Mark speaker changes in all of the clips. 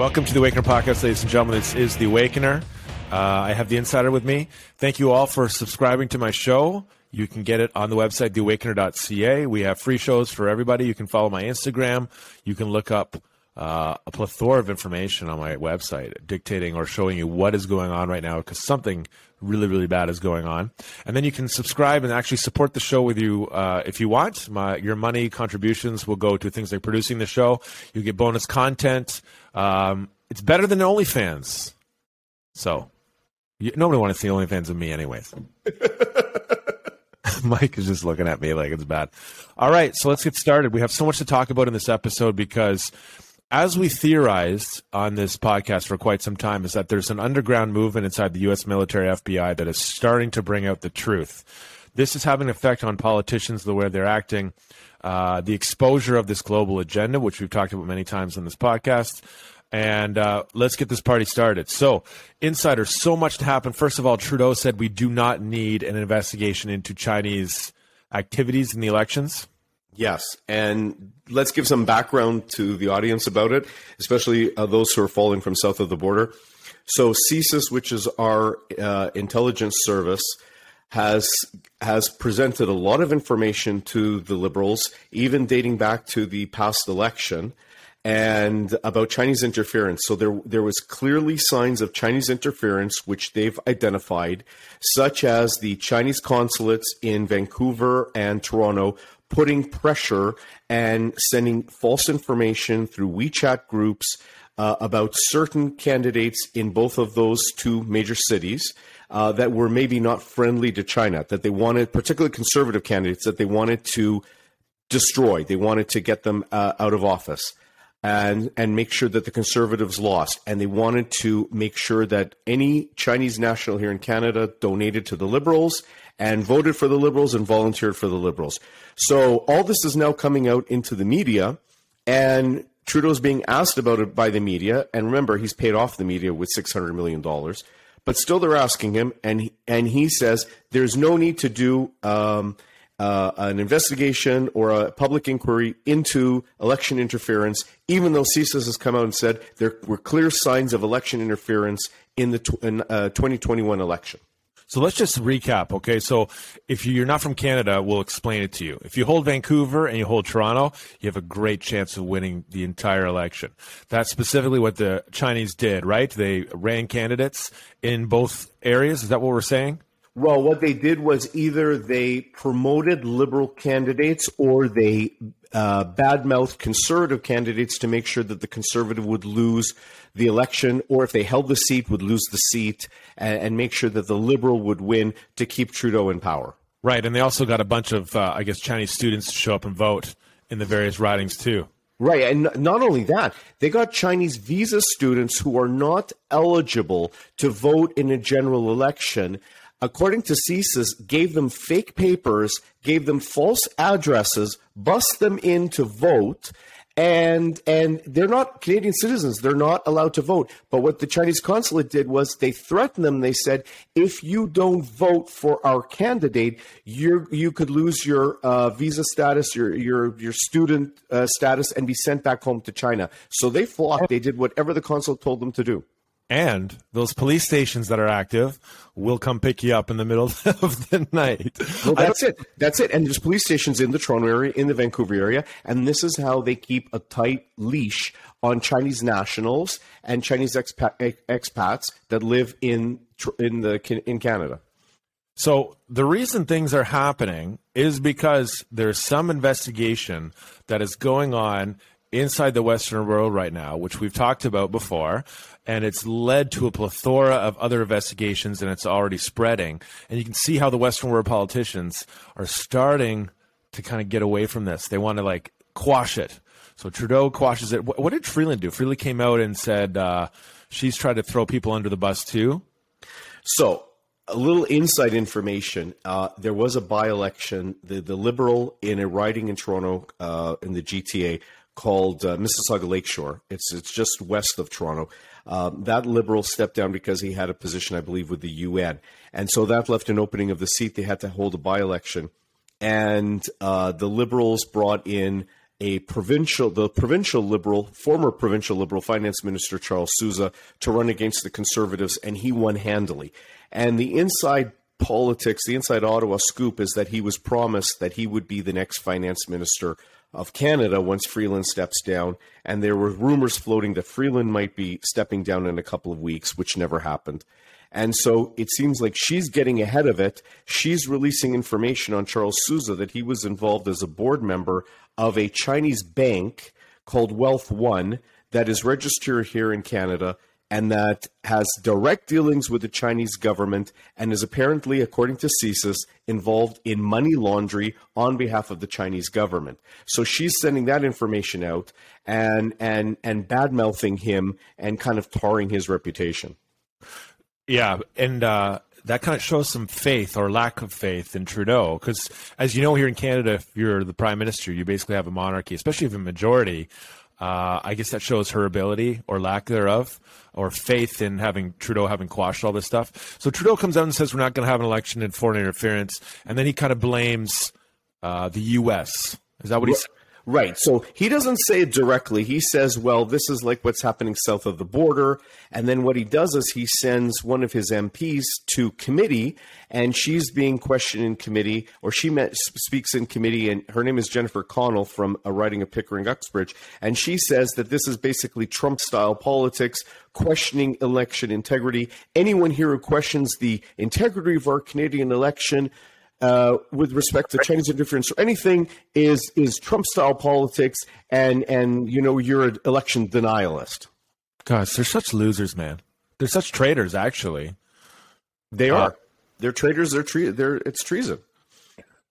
Speaker 1: Welcome to the Awakener podcast, ladies and gentlemen. This is the Awakener. Uh, I have the insider with me. Thank you all for subscribing to my show. You can get it on the website, theawakener.ca. We have free shows for everybody. You can follow my Instagram. You can look up uh, a plethora of information on my website dictating or showing you what is going on right now because something really, really bad is going on. And then you can subscribe and actually support the show with you uh, if you want. My, your money contributions will go to things like producing the show. You get bonus content. Um, it's better than OnlyFans. So you, nobody wants to see OnlyFans of me, anyways. Mike is just looking at me like it's bad. All right, so let's get started. We have so much to talk about in this episode because, as we theorized on this podcast for quite some time, is that there's an underground movement inside the U.S. military FBI that is starting to bring out the truth. This is having an effect on politicians, the way they're acting, uh, the exposure of this global agenda, which we've talked about many times on this podcast and uh, let's get this party started. So, insider, so much to happen. First of all, Trudeau said we do not need an investigation into Chinese activities in the elections.
Speaker 2: Yes, and let's give some background to the audience about it, especially uh, those who are falling from south of the border. So, CSIS, which is our uh, intelligence service, has has presented a lot of information to the Liberals, even dating back to the past election and about Chinese interference. So there there was clearly signs of Chinese interference which they've identified, such as the Chinese consulates in Vancouver and Toronto putting pressure and sending false information through WeChat groups uh, about certain candidates in both of those two major cities. Uh, that were maybe not friendly to China, that they wanted, particularly conservative candidates, that they wanted to destroy. They wanted to get them uh, out of office and and make sure that the conservatives lost. And they wanted to make sure that any chinese national here in canada donated to the liberals and voted for the liberals and volunteered for the liberals. So all this is now coming out into the media and trudeau's being asked about it by the media. And remember he's paid off the media with 600 million dollars but still they're asking him and he, and he says there's no need to do um, uh, an investigation or a public inquiry into election interference, even though CSIS has come out and said there were clear signs of election interference in the tw- in, uh, 2021 election.
Speaker 1: So let's just recap, okay? So if you're not from Canada, we'll explain it to you. If you hold Vancouver and you hold Toronto, you have a great chance of winning the entire election. That's specifically what the Chinese did, right? They ran candidates in both areas. Is that what we're saying?
Speaker 2: Well, what they did was either they promoted liberal candidates or they uh, badmouthed conservative candidates to make sure that the conservative would lose the election, or if they held the seat, would lose the seat, and, and make sure that the liberal would win to keep Trudeau in power.
Speaker 1: Right, and they also got a bunch of, uh, I guess, Chinese students to show up and vote in the various ridings too.
Speaker 2: Right. And not only that, they got Chinese visa students who are not eligible to vote in a general election according to CSIS, gave them fake papers, gave them false addresses, bust them in to vote, and and they're not Canadian citizens. They're not allowed to vote. But what the Chinese consulate did was they threatened them. They said, if you don't vote for our candidate, you you could lose your uh, visa status, your your your student uh, status, and be sent back home to China. So they flocked. They did whatever the consulate told them to do.
Speaker 1: And those police stations that are active will come pick you up in the middle of the night.
Speaker 2: Well, that's it. That's it. And there's police stations in the Toronto area, in the Vancouver area, and this is how they keep a tight leash on Chinese nationals and Chinese expat, expats that live in in the in Canada.
Speaker 1: So the reason things are happening is because there's some investigation that is going on inside the Western world right now, which we've talked about before, and it's led to a plethora of other investigations, and it's already spreading. And you can see how the Western world politicians are starting to kind of get away from this. They want to like quash it. So Trudeau quashes it. What did Freeland do? Freeland came out and said uh, she's tried to throw people under the bus too.
Speaker 2: So a little inside information. Uh, there was a by-election. The the Liberal in a riding in Toronto uh, in the GTA called uh, Mississauga Lakeshore. It's it's just west of Toronto. Um, that liberal stepped down because he had a position, I believe, with the UN, and so that left an opening of the seat. They had to hold a by-election, and uh, the liberals brought in a provincial, the provincial liberal, former provincial liberal finance minister Charles Sousa to run against the conservatives, and he won handily. And the inside politics, the inside Ottawa scoop is that he was promised that he would be the next finance minister of Canada once Freeland steps down. And there were rumors floating that Freeland might be stepping down in a couple of weeks, which never happened. And so it seems like she's getting ahead of it. She's releasing information on Charles Sousa that he was involved as a board member of a Chinese bank called Wealth One that is registered here in Canada and that has direct dealings with the Chinese government and is apparently, according to CSIS, involved in money laundering on behalf of the Chinese government. So she's sending that information out and and and bad mouthing him and kind of tarring his reputation.
Speaker 1: Yeah, and uh, that kind of shows some faith or lack of faith in Trudeau, because as you know, here in Canada, if you're the prime minister, you basically have a monarchy, especially if a majority. Uh, I guess that shows her ability or lack thereof, or faith in having Trudeau having quashed all this stuff. So Trudeau comes out and says we're not going to have an election in foreign interference, and then he kind of blames uh, the U.S. Is that what he said?
Speaker 2: Right. So he doesn't say it directly. He says, well, this is like what's happening south of the border. And then what he does is he sends one of his MPs to committee, and she's being questioned in committee, or she met, speaks in committee, and her name is Jennifer Connell from a riding of Pickering Uxbridge. And she says that this is basically Trump style politics, questioning election integrity. Anyone here who questions the integrity of our Canadian election uh, with respect to Chinese interference or anything is is Trump style politics, and and you know you're an election denialist.
Speaker 1: Gosh, they're such losers, man. They're such traitors, actually.
Speaker 2: They are. Uh, they're traitors. They're tre- They're it's treason.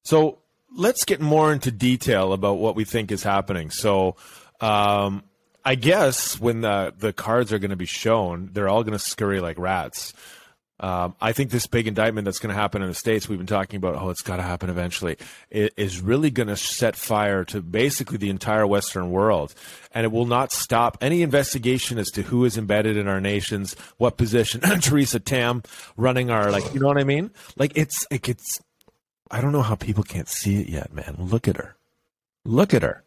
Speaker 1: So let's get more into detail about what we think is happening. So. Um, I guess when the the cards are going to be shown, they're all going to scurry like rats. Um, I think this big indictment that's going to happen in the states, we've been talking about, oh, it's got to happen eventually, is really going to set fire to basically the entire Western world, and it will not stop any investigation as to who is embedded in our nations, what position Theresa Tam running our, like, you know what I mean? Like, it's, like, it's, I don't know how people can't see it yet, man. Look at her, look at her.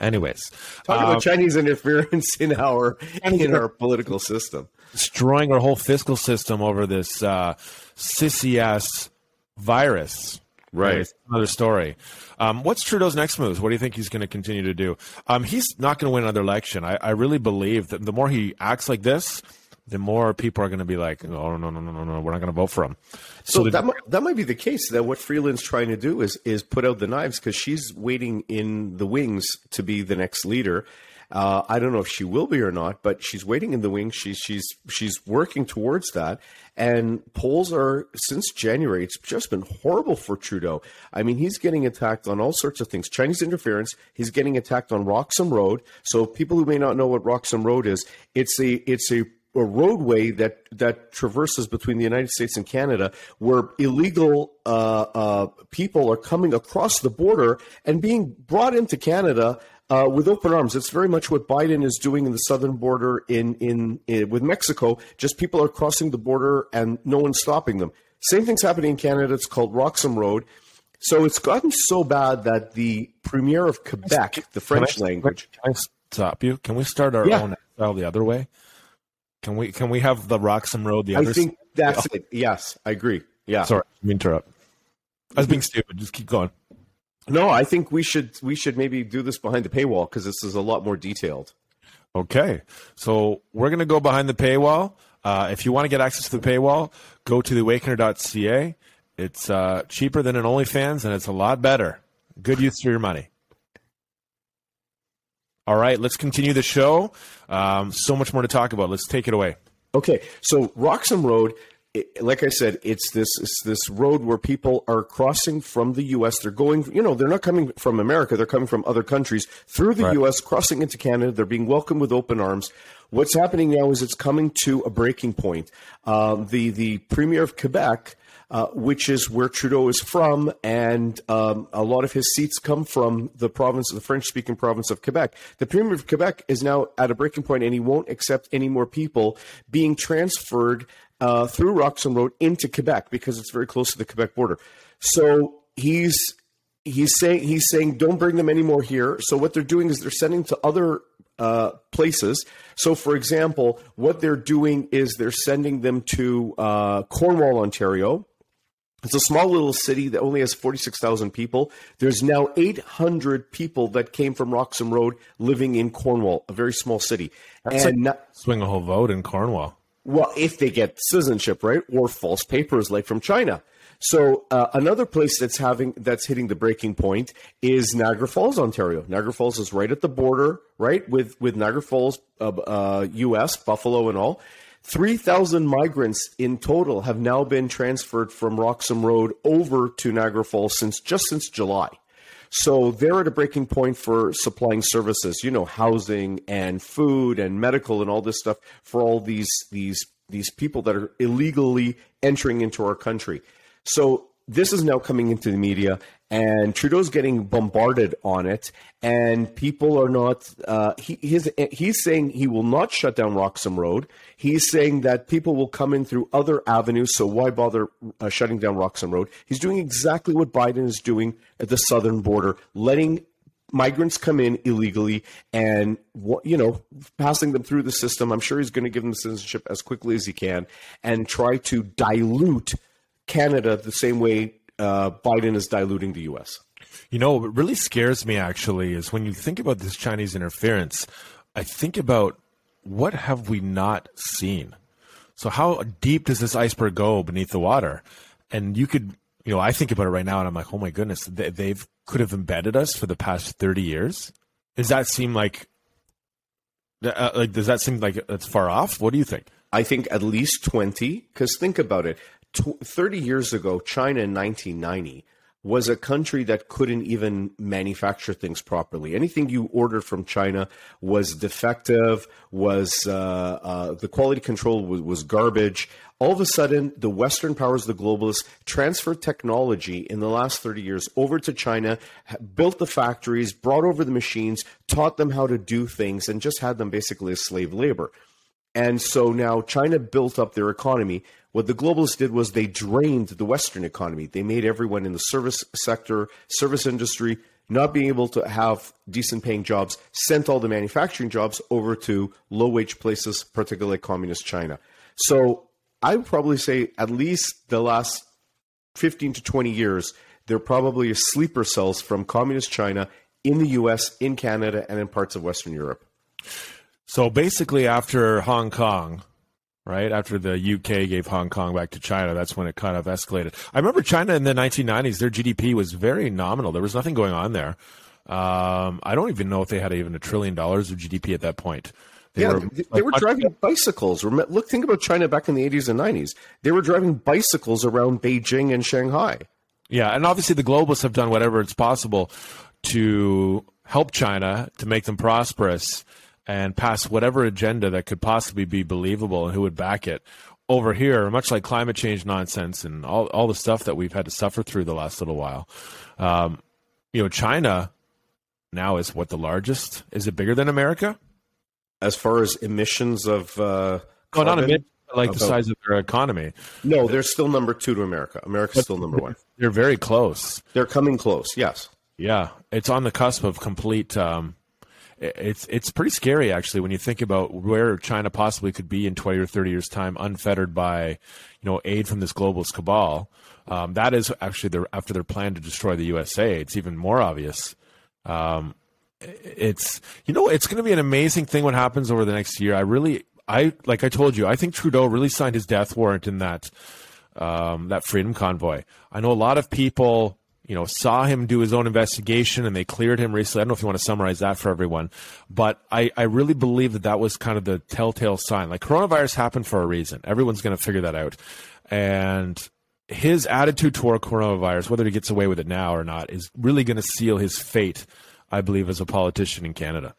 Speaker 1: Anyways,
Speaker 2: talk about um, Chinese interference in our in our political system
Speaker 1: destroying our whole fiscal system over this uh, sissy ass virus.
Speaker 2: Right.
Speaker 1: another story. Um, what's Trudeau's next moves? What do you think he's going to continue to do? Um, he's not going to win another election. I, I, really believe that the more he acts like this, the more people are going to be like, oh, no, no, no, no, no, we're not going to vote for him.
Speaker 2: So, so that, might, that might be the case. That what Freeland's trying to do is, is put out the knives because she's waiting in the wings to be the next leader. Uh, I don't know if she will be or not, but she's waiting in the wings. She's she's she's working towards that. And polls are since January. It's just been horrible for Trudeau. I mean, he's getting attacked on all sorts of things. Chinese interference. He's getting attacked on Roxham Road. So people who may not know what Roxham Road is, it's a it's a a roadway that that traverses between the United States and Canada, where illegal uh, uh, people are coming across the border and being brought into Canada uh, with open arms. It's very much what Biden is doing in the southern border in, in, in with Mexico. Just people are crossing the border and no one's stopping them. Same thing's happening in Canada. It's called Roxham Road. So it's gotten so bad that the premier of Quebec, the French
Speaker 1: can I,
Speaker 2: language.
Speaker 1: Can I stop you? Can we start our yeah. own style the other way? Can we can we have the Roxham Road the other?
Speaker 2: I think that's it. Yes, I agree. Yeah.
Speaker 1: Sorry, me interrupt. I was being stupid. Just keep going.
Speaker 2: No, I think we should we should maybe do this behind the paywall because this is a lot more detailed.
Speaker 1: Okay, so we're going to go behind the paywall. Uh, if you want to get access to the paywall, go to theawakener.ca. It's uh, cheaper than an OnlyFans, and it's a lot better. Good use for your money. All right, let's continue the show. Um, so much more to talk about. Let's take it away.
Speaker 2: Okay, so Roxham Road like I said, it's this it's this road where people are crossing from the U.S. They're going, you know, they're not coming from America. They're coming from other countries through the right. U.S., crossing into Canada. They're being welcomed with open arms. What's happening now is it's coming to a breaking point. Um, the the premier of Quebec. Uh, which is where Trudeau is from, and um, a lot of his seats come from the province, the French-speaking province of Quebec. The Premier of Quebec is now at a breaking point, and he won't accept any more people being transferred uh, through Roxham Road into Quebec because it's very close to the Quebec border. So he's he's saying he's saying don't bring them anymore here. So what they're doing is they're sending to other uh, places. So, for example, what they're doing is they're sending them to uh, Cornwall, Ontario. It's a small little city that only has 46,000 people. There's now 800 people that came from Roxham Road living in Cornwall, a very small city.
Speaker 1: That's and like swing a whole vote in Cornwall.
Speaker 2: Well, if they get citizenship, right, or false papers like from China. So uh, another place that's having that's hitting the breaking point is Niagara Falls, Ontario. Niagara Falls is right at the border, right with with Niagara Falls, uh, uh, U.S., Buffalo, and all. Three thousand migrants in total have now been transferred from Roxham Road over to Niagara Falls since just since July. So they're at a breaking point for supplying services, you know, housing and food and medical and all this stuff for all these these these people that are illegally entering into our country. So this is now coming into the media, and Trudeau's getting bombarded on it, and people are not. Uh, he, his, he's saying he will not shut down Roxham Road. He's saying that people will come in through other avenues, so why bother uh, shutting down Roxham Road? He's doing exactly what Biden is doing at the southern border, letting migrants come in illegally and you know passing them through the system i'm sure he's going to give them citizenship as quickly as he can and try to dilute Canada the same way uh, Biden is diluting the U.S.
Speaker 1: You know, what really scares me actually is when you think about this Chinese interference, I think about what have we not seen? So how deep does this iceberg go beneath the water? And you could, you know, I think about it right now and I'm like, oh my goodness, they, they've could have embedded us for the past 30 years. Does that seem like, uh, like, does that seem like it's far off? What do you think?
Speaker 2: I think at least 20, because think about it. 30 years ago, China in 1990 was a country that couldn't even manufacture things properly. Anything you ordered from China was defective, was uh, uh, the quality control was, was, garbage. All of a sudden, the Western powers, the globalists, transferred technology in the last 30 years over to China, built the factories, brought over the machines, taught them how to do things, and just had them basically as slave labor. And so now China built up their economy. What the globalists did was they drained the Western economy. They made everyone in the service sector, service industry, not being able to have decent paying jobs, sent all the manufacturing jobs over to low wage places, particularly communist China. So I would probably say at least the last 15 to 20 years, there probably are sleeper cells from communist China in the US, in Canada, and in parts of Western Europe.
Speaker 1: So basically, after Hong Kong, right after the UK gave Hong Kong back to China, that's when it kind of escalated. I remember China in the 1990s; their GDP was very nominal. There was nothing going on there. Um, I don't even know if they had even a trillion dollars of GDP at that point.
Speaker 2: They yeah, were, they, they were driving bicycles. Look, think about China back in the 80s and 90s. They were driving bicycles around Beijing and Shanghai.
Speaker 1: Yeah, and obviously the globalists have done whatever it's possible to help China to make them prosperous and pass whatever agenda that could possibly be believable and who would back it. Over here, much like climate change nonsense and all, all the stuff that we've had to suffer through the last little while, um, you know, China now is what the largest. Is it bigger than America?
Speaker 2: As far as emissions of, uh,
Speaker 1: not emissions, like the size of their economy.
Speaker 2: No, they're still number two to America. America's still number one.
Speaker 1: They're very close.
Speaker 2: They're coming close. Yes.
Speaker 1: Yeah, it's on the cusp of complete um, it's it's pretty scary actually when you think about where China possibly could be in 20 or 30 years time unfettered by you know aid from this globalist cabal. Um, that is actually their after their plan to destroy the USA it's even more obvious. Um, it's you know it's going to be an amazing thing what happens over the next year. I really I like I told you I think Trudeau really signed his death warrant in that um, that freedom convoy. I know a lot of people you know, saw him do his own investigation and they cleared him recently. I don't know if you want to summarize that for everyone, but I, I really believe that that was kind of the telltale sign. Like coronavirus happened for a reason. Everyone's going to figure that out. And his attitude toward coronavirus, whether he gets away with it now or not, is really going to seal his fate, I believe, as a politician in Canada.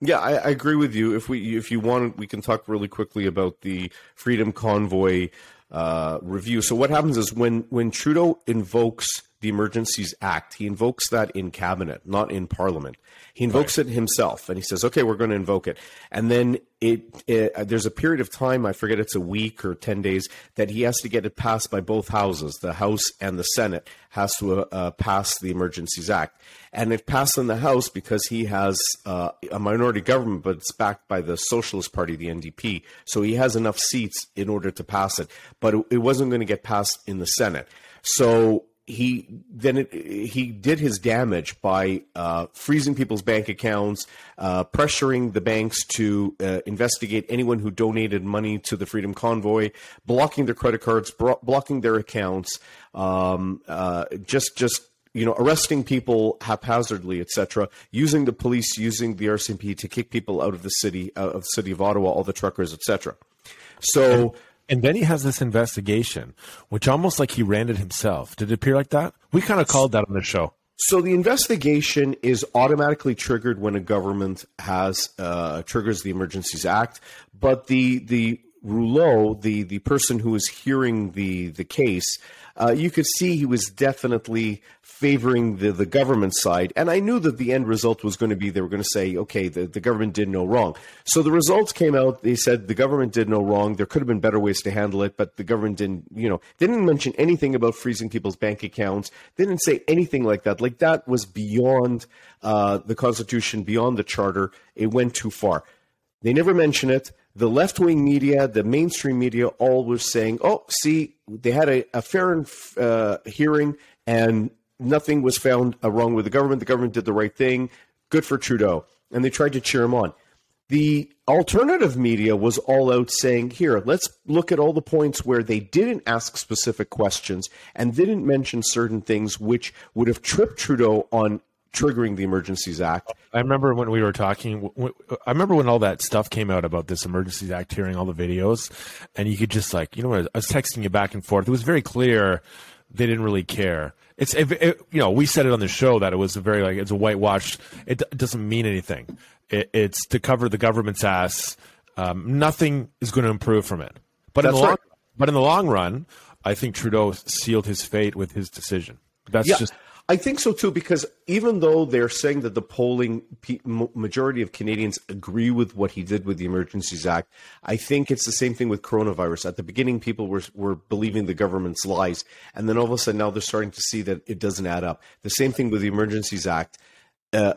Speaker 2: Yeah, I, I, agree with you. If we, if you want, we can talk really quickly about the Freedom Convoy uh, review. So what happens is when when Trudeau invokes the Emergencies Act. He invokes that in cabinet, not in parliament. He invokes right. it himself, and he says, "Okay, we're going to invoke it." And then it, it, there's a period of time, I forget it's a week or ten days, that he has to get it passed by both houses, the House and the Senate has to uh, uh pass the Emergencies Act, and it passed in the House because he has uh, a minority government, but it's backed by the Socialist Party, the NDP, so he has enough seats in order to pass it. But it, it wasn't going to get passed in the Senate, so he then it, he did his damage by uh, freezing people's bank accounts, uh, pressuring the banks to uh, investigate anyone who donated money to the Freedom Convoy, blocking their credit cards, bro- blocking their accounts, um, uh, just just you know arresting people haphazardly, etc. Using the police, using the RCMP to kick people out of the city, of the city of Ottawa, all the truckers, etc. So.
Speaker 1: And then he has this investigation, which almost like he ran it himself. Did it appear like that? We kind of called that on the show.
Speaker 2: So the investigation is automatically triggered when a government has uh, triggers the Emergencies Act, but the the Rouleau, the the person who was hearing the the case, uh, you could see he was definitely favoring the, the government side. And I knew that the end result was going to be they were going to say, okay, the, the government did no wrong. So the results came out. They said the government did no wrong. There could have been better ways to handle it, but the government didn't, you know, didn't mention anything about freezing people's bank accounts. They didn't say anything like that. Like that was beyond uh, the Constitution, beyond the Charter. It went too far. They never mention it the left wing media, the mainstream media, all was saying, "Oh, see, they had a, a fair uh, hearing, and nothing was found wrong with the government. The government did the right thing. Good for Trudeau." And they tried to cheer him on. The alternative media was all out saying, "Here, let's look at all the points where they didn't ask specific questions and didn't mention certain things which would have tripped Trudeau on triggering the Emergencies Act.
Speaker 1: I remember when we were talking. I remember when all that stuff came out about this Emergencies Act, hearing all the videos, and you could just like, you know, I was texting you back and forth. It was very clear they didn't really care. It's it, it, you know we said it on the show that it was a very like it's a whitewashed. It, it doesn't mean anything. It, it's to cover the government's ass. Um, nothing is going to improve from it. But That's in the long, but in the long run, I think Trudeau sealed his fate with his decision. That's yeah. just
Speaker 2: I think so too, because even though they're saying that the polling majority of Canadians agree with what he did with the Emergencies Act, I think it's the same thing with coronavirus. At the beginning, people were were believing the government's lies, and then all of a sudden now they're starting to see that it doesn't add up. The same thing with the Emergencies Act. Uh,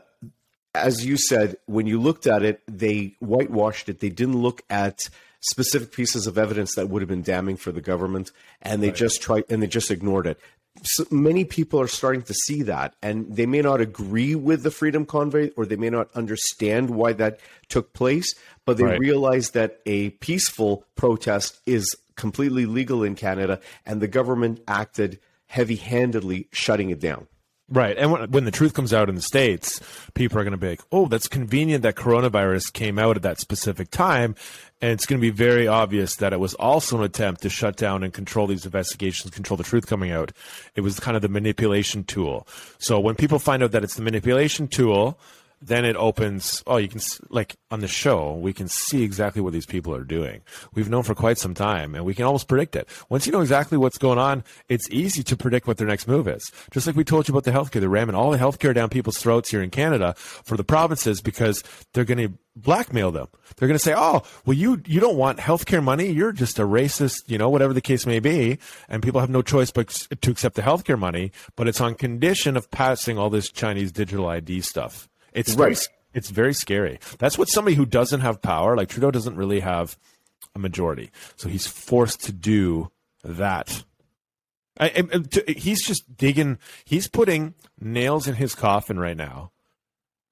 Speaker 2: as you said, when you looked at it, they whitewashed it. They didn't look at specific pieces of evidence that would have been damning for the government, and they right. just tried and they just ignored it so many people are starting to see that, and they may not agree with the Freedom Convoy or they may not understand why that took place, but they right. realize that a peaceful protest is completely legal in Canada, and the government acted heavy handedly shutting it down.
Speaker 1: Right. And when, when, the truth comes out in the States, people are going to be like, oh, that's convenient that coronavirus came out at that specific time. And it's going to be very obvious that it was also an attempt to shut down and control these investigations, control the truth coming out. It was kind of the manipulation tool. So when people find out that it's the manipulation tool, then it opens oh you can like on the show we can see exactly what these people are doing. We've known for quite some time and we can almost predict it. Once you know exactly what's going on it's easy to predict what their next move is. Just like we told you about the healthcare they're ramming all the healthcare down people's throats here in canada for the provinces because they're going to blackmail them. They're going to say oh well you you don't want healthcare money. You're just a racist you know whatever the case may be and people have no choice but to accept the healthcare money but it's on condition of passing all this chinese digital id stuff it's right. Very, it's very scary. That's what somebody who doesn't have power, like Trudeau, doesn't really have a majority, so he's forced to do that. I, I, to, he's just digging. He's putting nails in his coffin right now,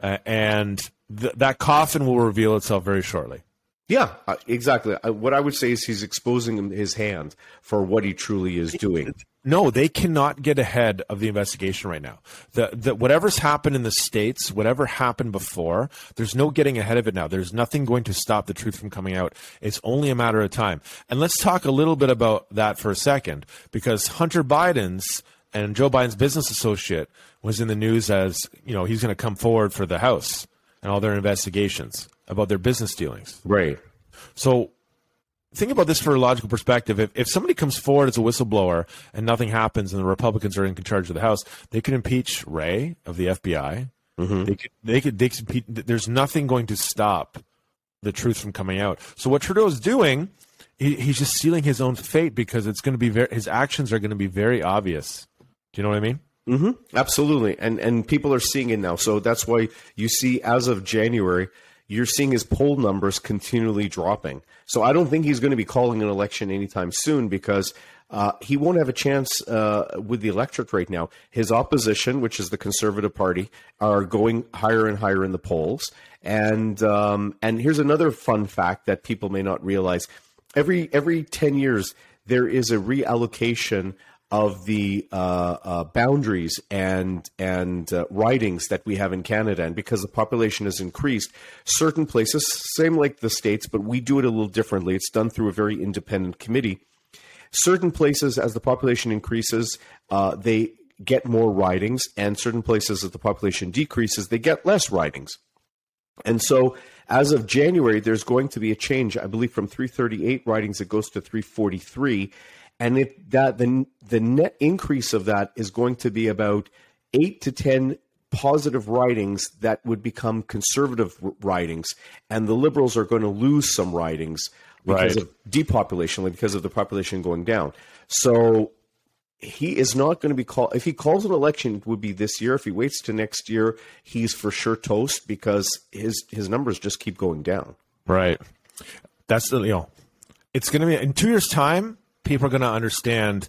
Speaker 1: uh, and th- that coffin will reveal itself very shortly.
Speaker 2: Yeah, uh, exactly. Uh, what I would say is he's exposing his hand for what he truly is doing.
Speaker 1: No, they cannot get ahead of the investigation right now. The, the whatever's happened in the states, whatever happened before, there's no getting ahead of it now. There's nothing going to stop the truth from coming out. It's only a matter of time. And let's talk a little bit about that for a second, because Hunter Biden's and Joe Biden's business associate was in the news as you know he's going to come forward for the House and all their investigations about their business dealings.
Speaker 2: Right.
Speaker 1: So think about this for a logical perspective. If, if somebody comes forward as a whistleblower and nothing happens and the Republicans are in charge of the House, they could impeach Wray of the FBI. Mm-hmm. They could, they could, they could, there's nothing going to stop the truth from coming out. So what Trudeau is doing, he, he's just sealing his own fate because it's going to be very, his actions are going to be very obvious. Do you know what I mean?
Speaker 2: Mm-hmm. Absolutely, and and people are seeing it now. So that's why you see, as of January, you're seeing his poll numbers continually dropping. So I don't think he's going to be calling an election anytime soon because uh, he won't have a chance uh, with the electorate right now. His opposition, which is the Conservative Party, are going higher and higher in the polls. And um, and here's another fun fact that people may not realize: every every ten years there is a reallocation of the uh, uh, boundaries and and uh, ridings that we have in Canada, and because the population has increased, certain places, same like the states, but we do it a little differently. It's done through a very independent committee. Certain places, as the population increases, uh, they get more ridings, and certain places, as the population decreases, they get less ridings. And so, as of January, there's going to be a change. I believe from 338 ridings, it goes to 343 and it that the the net increase of that is going to be about eight to ten positive ridings that would become conservative ridings, and the liberals are going to lose some ridings because right. of depopulation, because of the population going down. So he is not going to be called. If he calls an election, it would be this year. If he waits to next year, he's for sure toast because his his numbers just keep going down.
Speaker 1: Right. That's the you know, it's going to be in two years' time people are going to understand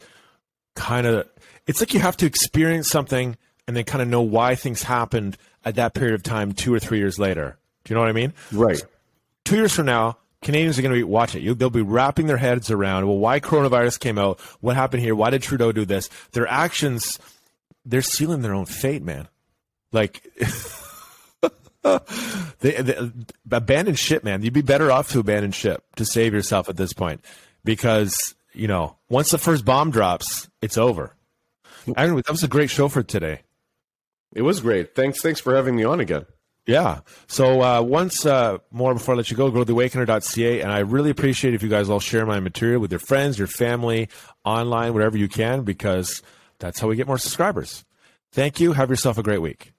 Speaker 1: kind of it's like you have to experience something and then kind of know why things happened at that period of time two or three years later. Do you know what I mean?
Speaker 2: Right.
Speaker 1: Two years from now, Canadians are going to be watching it. They'll be wrapping their heads around, well, why coronavirus came out? What happened here? Why did Trudeau do this? Their actions, they're sealing their own fate, man. Like, they, they abandon ship, man. You'd be better off to abandon ship to save yourself at this point because you know, once the first bomb drops, it's over. Aaron, that was a great show for today.
Speaker 2: It was great. Thanks. Thanks for having me on again.
Speaker 1: Yeah. So uh, once uh, more before I let you go, go to theawakener.ca. And I really appreciate if you guys all share my material with your friends, your family, online, wherever you can, because that's how we get more subscribers. Thank you. Have yourself a great week.